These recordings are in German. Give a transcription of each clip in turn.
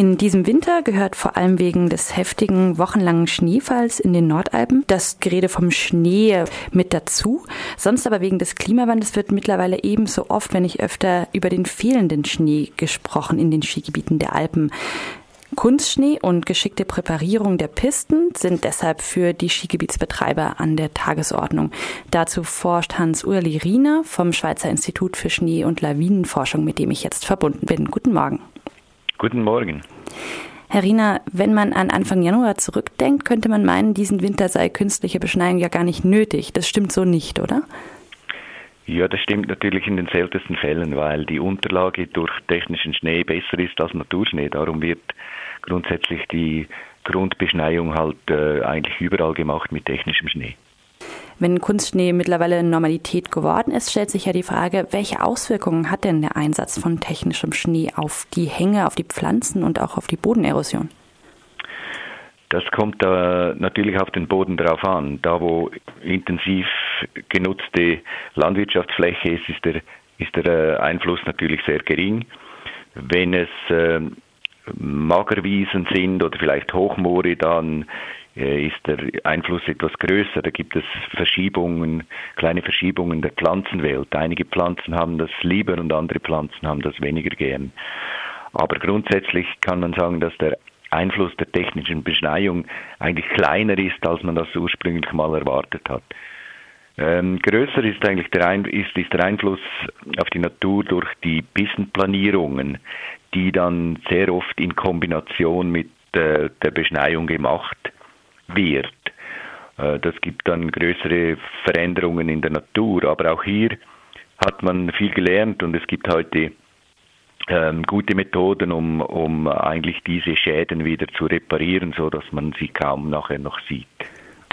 In diesem Winter gehört vor allem wegen des heftigen wochenlangen Schneefalls in den Nordalpen das Gerede vom Schnee mit dazu. Sonst aber wegen des Klimawandels wird mittlerweile ebenso oft, wenn nicht öfter, über den fehlenden Schnee gesprochen in den Skigebieten der Alpen. Kunstschnee und geschickte Präparierung der Pisten sind deshalb für die Skigebietsbetreiber an der Tagesordnung. Dazu forscht Hans-Urli Riener vom Schweizer Institut für Schnee- und Lawinenforschung, mit dem ich jetzt verbunden bin. Guten Morgen. Guten Morgen. Herr Riener, wenn man an Anfang Januar zurückdenkt, könnte man meinen, diesen Winter sei künstliche Beschneiung ja gar nicht nötig. Das stimmt so nicht, oder? Ja, das stimmt natürlich in den seltensten Fällen, weil die Unterlage durch technischen Schnee besser ist als Naturschnee. Darum wird grundsätzlich die Grundbeschneiung halt äh, eigentlich überall gemacht mit technischem Schnee. Wenn Kunstschnee mittlerweile Normalität geworden ist, stellt sich ja die Frage, welche Auswirkungen hat denn der Einsatz von technischem Schnee auf die Hänge, auf die Pflanzen und auch auf die Bodenerosion? Das kommt da natürlich auf den Boden drauf an. Da, wo intensiv genutzte Landwirtschaftsfläche ist, ist der, ist der äh, Einfluss natürlich sehr gering. Wenn es äh, Magerwiesen sind oder vielleicht Hochmoore, dann äh, ist der Einfluss etwas größer. Da gibt es Verschiebungen, kleine Verschiebungen der Pflanzenwelt. Einige Pflanzen haben das lieber und andere Pflanzen haben das weniger gern. Aber grundsätzlich kann man sagen, dass der Einfluss der technischen Beschneiung eigentlich kleiner ist, als man das ursprünglich mal erwartet hat. Ähm, größer ist eigentlich der, Ein ist, ist der Einfluss auf die Natur durch die Pistenplanierungen, die dann sehr oft in Kombination mit äh, der Beschneiung gemacht wird. Äh, das gibt dann größere Veränderungen in der Natur, aber auch hier hat man viel gelernt und es gibt heute ähm, gute Methoden, um, um eigentlich diese Schäden wieder zu reparieren, so dass man sie kaum nachher noch sieht.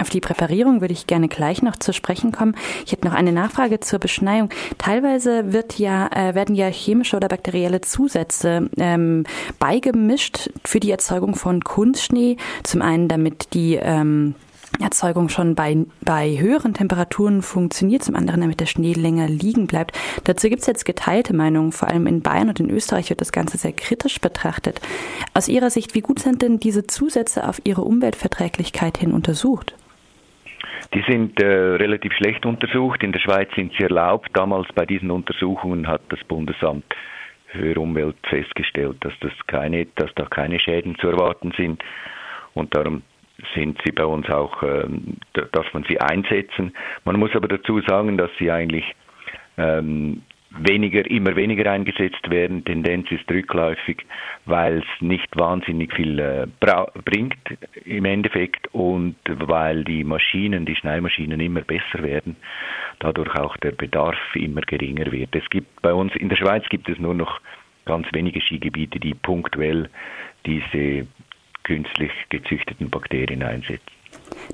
Auf die Präparierung würde ich gerne gleich noch zu sprechen kommen. Ich hätte noch eine Nachfrage zur Beschneiung. Teilweise wird ja, äh, werden ja chemische oder bakterielle Zusätze ähm, beigemischt für die Erzeugung von Kunstschnee. Zum einen, damit die ähm, Erzeugung schon bei, bei höheren Temperaturen funktioniert, zum anderen, damit der Schnee länger liegen bleibt. Dazu gibt es jetzt geteilte Meinungen, vor allem in Bayern und in Österreich wird das Ganze sehr kritisch betrachtet. Aus Ihrer Sicht, wie gut sind denn diese Zusätze auf ihre Umweltverträglichkeit hin untersucht? Die sind äh, relativ schlecht untersucht. In der Schweiz sind sie erlaubt. Damals bei diesen Untersuchungen hat das Bundesamt für Umwelt festgestellt, dass, das keine, dass da keine Schäden zu erwarten sind. Und darum sind sie bei uns auch, ähm, dass man sie einsetzen. Man muss aber dazu sagen, dass sie eigentlich ähm, weniger, immer weniger eingesetzt werden. Tendenz ist rückläufig, weil es nicht wahnsinnig viel äh, bringt im Endeffekt und weil die Maschinen, die Schneidmaschinen immer besser werden, dadurch auch der Bedarf immer geringer wird. Es gibt bei uns in der Schweiz gibt es nur noch ganz wenige Skigebiete, die punktuell diese künstlich gezüchteten Bakterien einsetzen.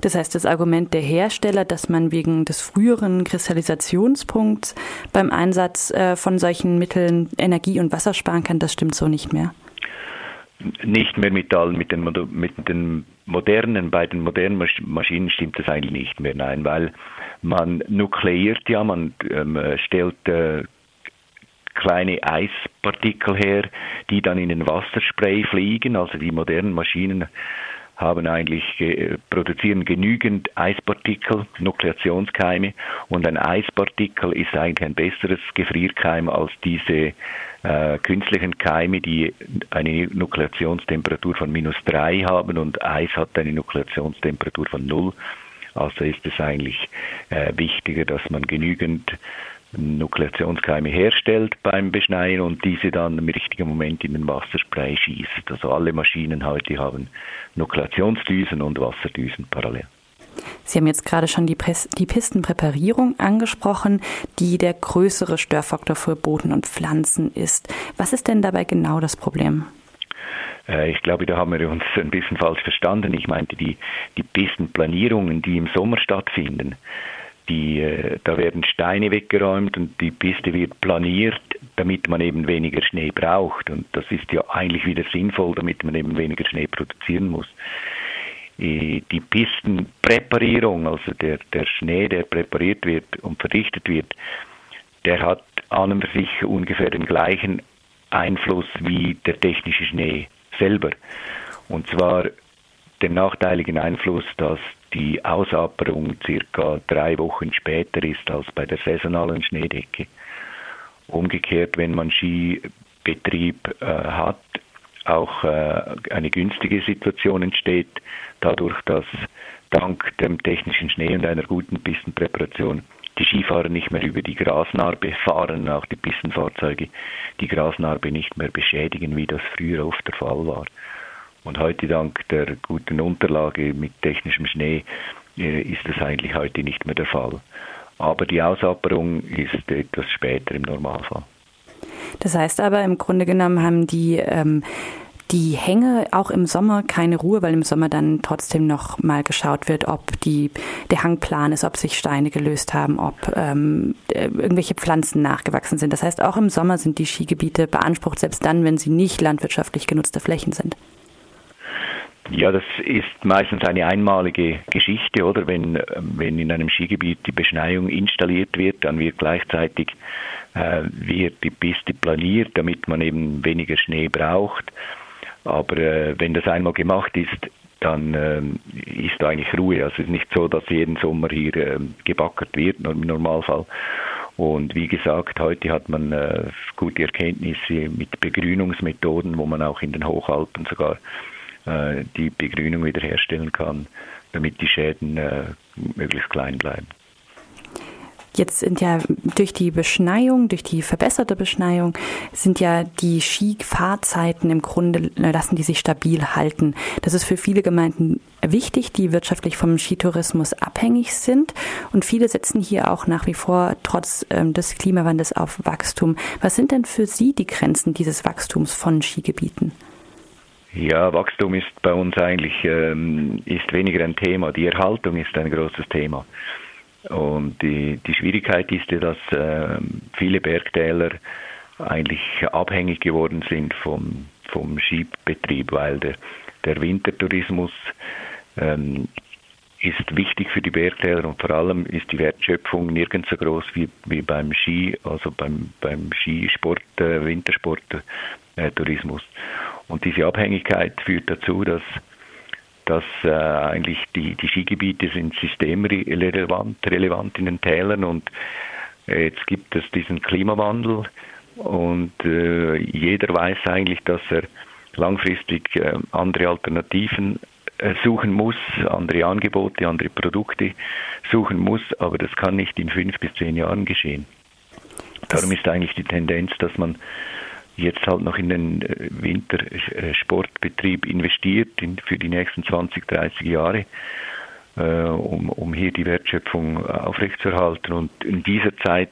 Das heißt, das Argument der Hersteller, dass man wegen des früheren Kristallisationspunkts beim Einsatz äh, von solchen Mitteln Energie und Wasser sparen kann, das stimmt so nicht mehr. Nicht mehr mit, all, mit, den, mit den modernen, bei den modernen Maschinen stimmt das eigentlich nicht mehr, nein, weil man nukleiert ja, man ähm, stellt äh, kleine Eispartikel her, die dann in den Wasserspray fliegen, also die modernen Maschinen haben eigentlich äh, produzieren genügend Eispartikel, Nukleationskeime und ein Eispartikel ist eigentlich ein besseres Gefrierkeim als diese äh, künstlichen Keime, die eine Nukleationstemperatur von minus drei haben und Eis hat eine Nukleationstemperatur von null. Also ist es eigentlich äh, wichtiger, dass man genügend Nukleationskeime herstellt beim Beschneien und diese dann im richtigen Moment in den Wasserspray schießt. Also alle Maschinen heute haben Nukleationsdüsen und Wasserdüsen parallel. Sie haben jetzt gerade schon die, die Pistenpräparierung angesprochen, die der größere Störfaktor für Boden und Pflanzen ist. Was ist denn dabei genau das Problem? Äh, ich glaube, da haben wir uns ein bisschen falsch verstanden. Ich meinte die, die Pistenplanierungen, die im Sommer stattfinden die, äh, da werden Steine weggeräumt und die Piste wird planiert, damit man eben weniger Schnee braucht. Und das ist ja eigentlich wieder sinnvoll, damit man eben weniger Schnee produzieren muss. Äh, die Pistenpräparierung, also der, der Schnee, der präpariert wird und verdichtet wird, der hat an und für sich ungefähr den gleichen Einfluss wie der technische Schnee selber. Und zwar den nachteiligen Einfluss, dass die Ausaperung circa drei Wochen später ist als bei der saisonalen Schneedecke. Umgekehrt, wenn man Skibetrieb äh, hat, auch äh, eine günstige Situation entsteht, dadurch, dass dank dem technischen Schnee und einer guten Pistenpräparation die Skifahrer nicht mehr über die Grasnarbe fahren, auch die Pistenfahrzeuge die Grasnarbe nicht mehr beschädigen, wie das früher oft der Fall war. Und heute dank der guten Unterlage mit technischem Schnee äh, ist das eigentlich heute nicht mehr der Fall. Aber die Ausapperung ist etwas später im Normalfall. Das heißt aber, im Grunde genommen haben die ähm, die Hänge auch im Sommer keine Ruhe, weil im Sommer dann trotzdem noch mal geschaut wird, ob die, der Hang plan ist, ob sich Steine gelöst haben, ob ähm, äh, irgendwelche Pflanzen nachgewachsen sind. Das heißt, auch im Sommer sind die Skigebiete beansprucht, selbst dann, wenn sie nicht landwirtschaftlich genutzte Flächen sind. Ja, das ist meistens eine einmalige Geschichte, oder? Wenn, wenn in einem Skigebiet die Beschneiung installiert wird, dann wird gleichzeitig äh, wird die Piste planiert, damit man eben weniger Schnee braucht. Aber äh, wenn das einmal gemacht ist, dann äh, ist eigentlich Ruhe. Also es ist nicht so, dass jeden Sommer hier äh, gebackert wird im Normalfall. Und wie gesagt, heute hat man äh, gute Erkenntnisse mit Begrünungsmethoden, wo man auch in den Hochalpen sogar die Begrünung wiederherstellen kann, damit die Schäden äh, möglichst klein bleiben. Jetzt sind ja durch die Beschneiung, durch die verbesserte Beschneiung, sind ja die Skifahrzeiten im Grunde, lassen die sich stabil halten. Das ist für viele Gemeinden wichtig, die wirtschaftlich vom Skitourismus abhängig sind. Und viele setzen hier auch nach wie vor trotz ähm, des Klimawandels auf Wachstum. Was sind denn für Sie die Grenzen dieses Wachstums von Skigebieten? Ja, Wachstum ist bei uns eigentlich ähm, ist weniger ein Thema. Die Erhaltung ist ein großes Thema. Und die, die Schwierigkeit ist ja, dass äh, viele Bergtäler eigentlich abhängig geworden sind vom, vom Skibetrieb, weil der, der Wintertourismus ähm, ist wichtig für die Bergtäler und vor allem ist die Wertschöpfung nirgends so groß wie, wie beim Ski, also beim, beim Skisport, äh, Wintersporttourismus. Äh, und diese Abhängigkeit führt dazu, dass, dass äh, eigentlich die, die Skigebiete sind systemrelevant relevant in den Tälern. Und äh, jetzt gibt es diesen Klimawandel. Und äh, jeder weiß eigentlich, dass er langfristig äh, andere Alternativen äh, suchen muss, andere Angebote, andere Produkte suchen muss, aber das kann nicht in fünf bis zehn Jahren geschehen. Darum ist eigentlich die Tendenz, dass man jetzt halt noch in den äh, Wintersportbetrieb investiert in, für die nächsten 20, 30 Jahre, äh, um, um hier die Wertschöpfung aufrechtzuerhalten. Und in dieser Zeit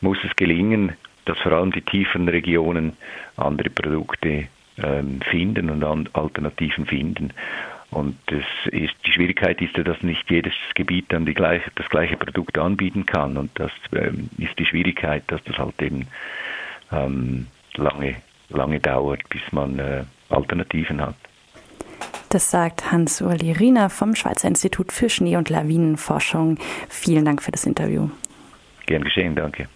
muss es gelingen, dass vor allem die tiefen Regionen andere Produkte ähm, finden und an Alternativen finden. Und das ist, die Schwierigkeit ist ja, dass nicht jedes Gebiet dann die gleiche, das gleiche Produkt anbieten kann. Und das ähm, ist die Schwierigkeit, dass das halt eben ähm, lange, lange dauert, bis man äh, Alternativen hat. Das sagt Hans-Uli Riener vom Schweizer Institut für Schnee- und Lawinenforschung. Vielen Dank für das Interview. Gern geschehen, danke.